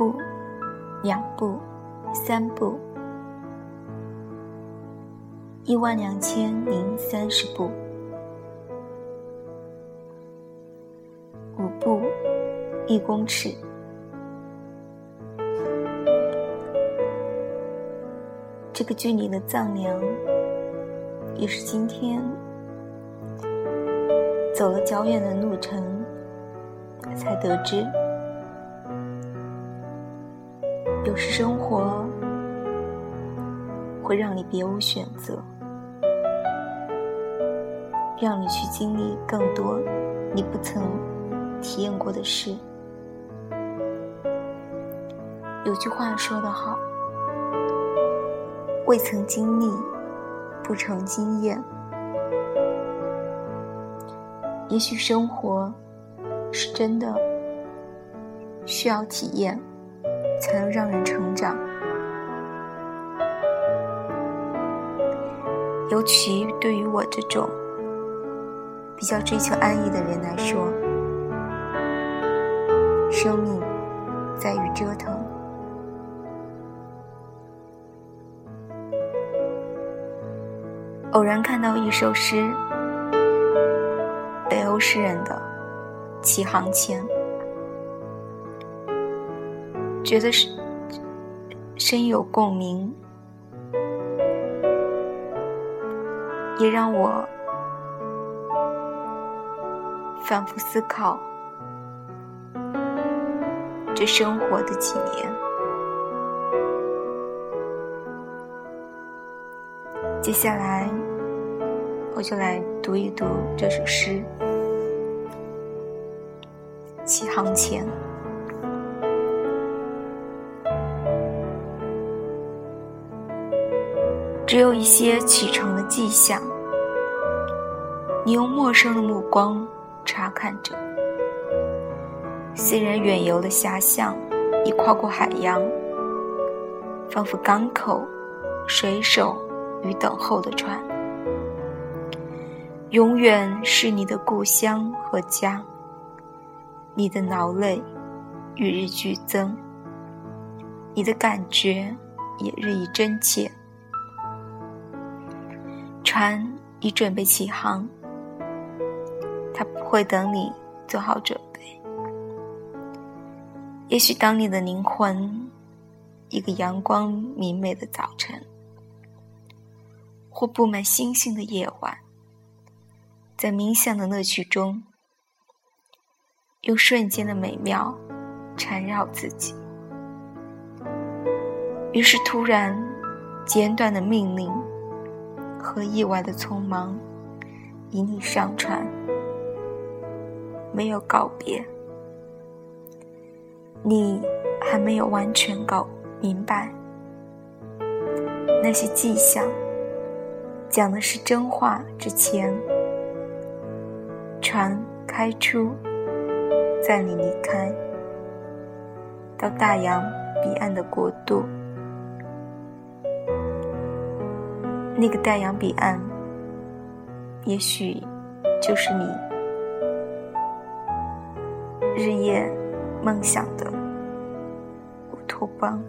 步、两步、三步，一万两千零三十步，五步，一公尺。这个距离的丈量，也是今天走了较远的路程才得知。有时生活会让你别无选择，让你去经历更多你不曾体验过的事。有句话说得好。未曾经历，不成经验。也许生活是真的需要体验，才能让人成长。尤其对于我这种比较追求安逸的人来说，生命在于折腾。偶然看到一首诗，北欧诗人的《起航前》，觉得是深有共鸣，也让我反复思考这生活的几年。接下来，我就来读一读这首诗。起航前，只有一些启程的迹象。你用陌生的目光查看着，虽然远游的遐想已跨过海洋，仿佛港口水手。与等候的船，永远是你的故乡和家。你的劳累与日俱增，你的感觉也日益真切。船已准备起航，它不会等你做好准备。也许当你的灵魂，一个阳光明媚的早晨。或布满星星的夜晚，在冥想的乐趣中，用瞬间的美妙缠绕自己。于是，突然简短的命令和意外的匆忙引你上船，没有告别。你还没有完全搞明白那些迹象。讲的是真话之前，船开出，载你离开，到大洋彼岸的国度。那个大洋彼岸，也许就是你日夜梦想的乌托邦。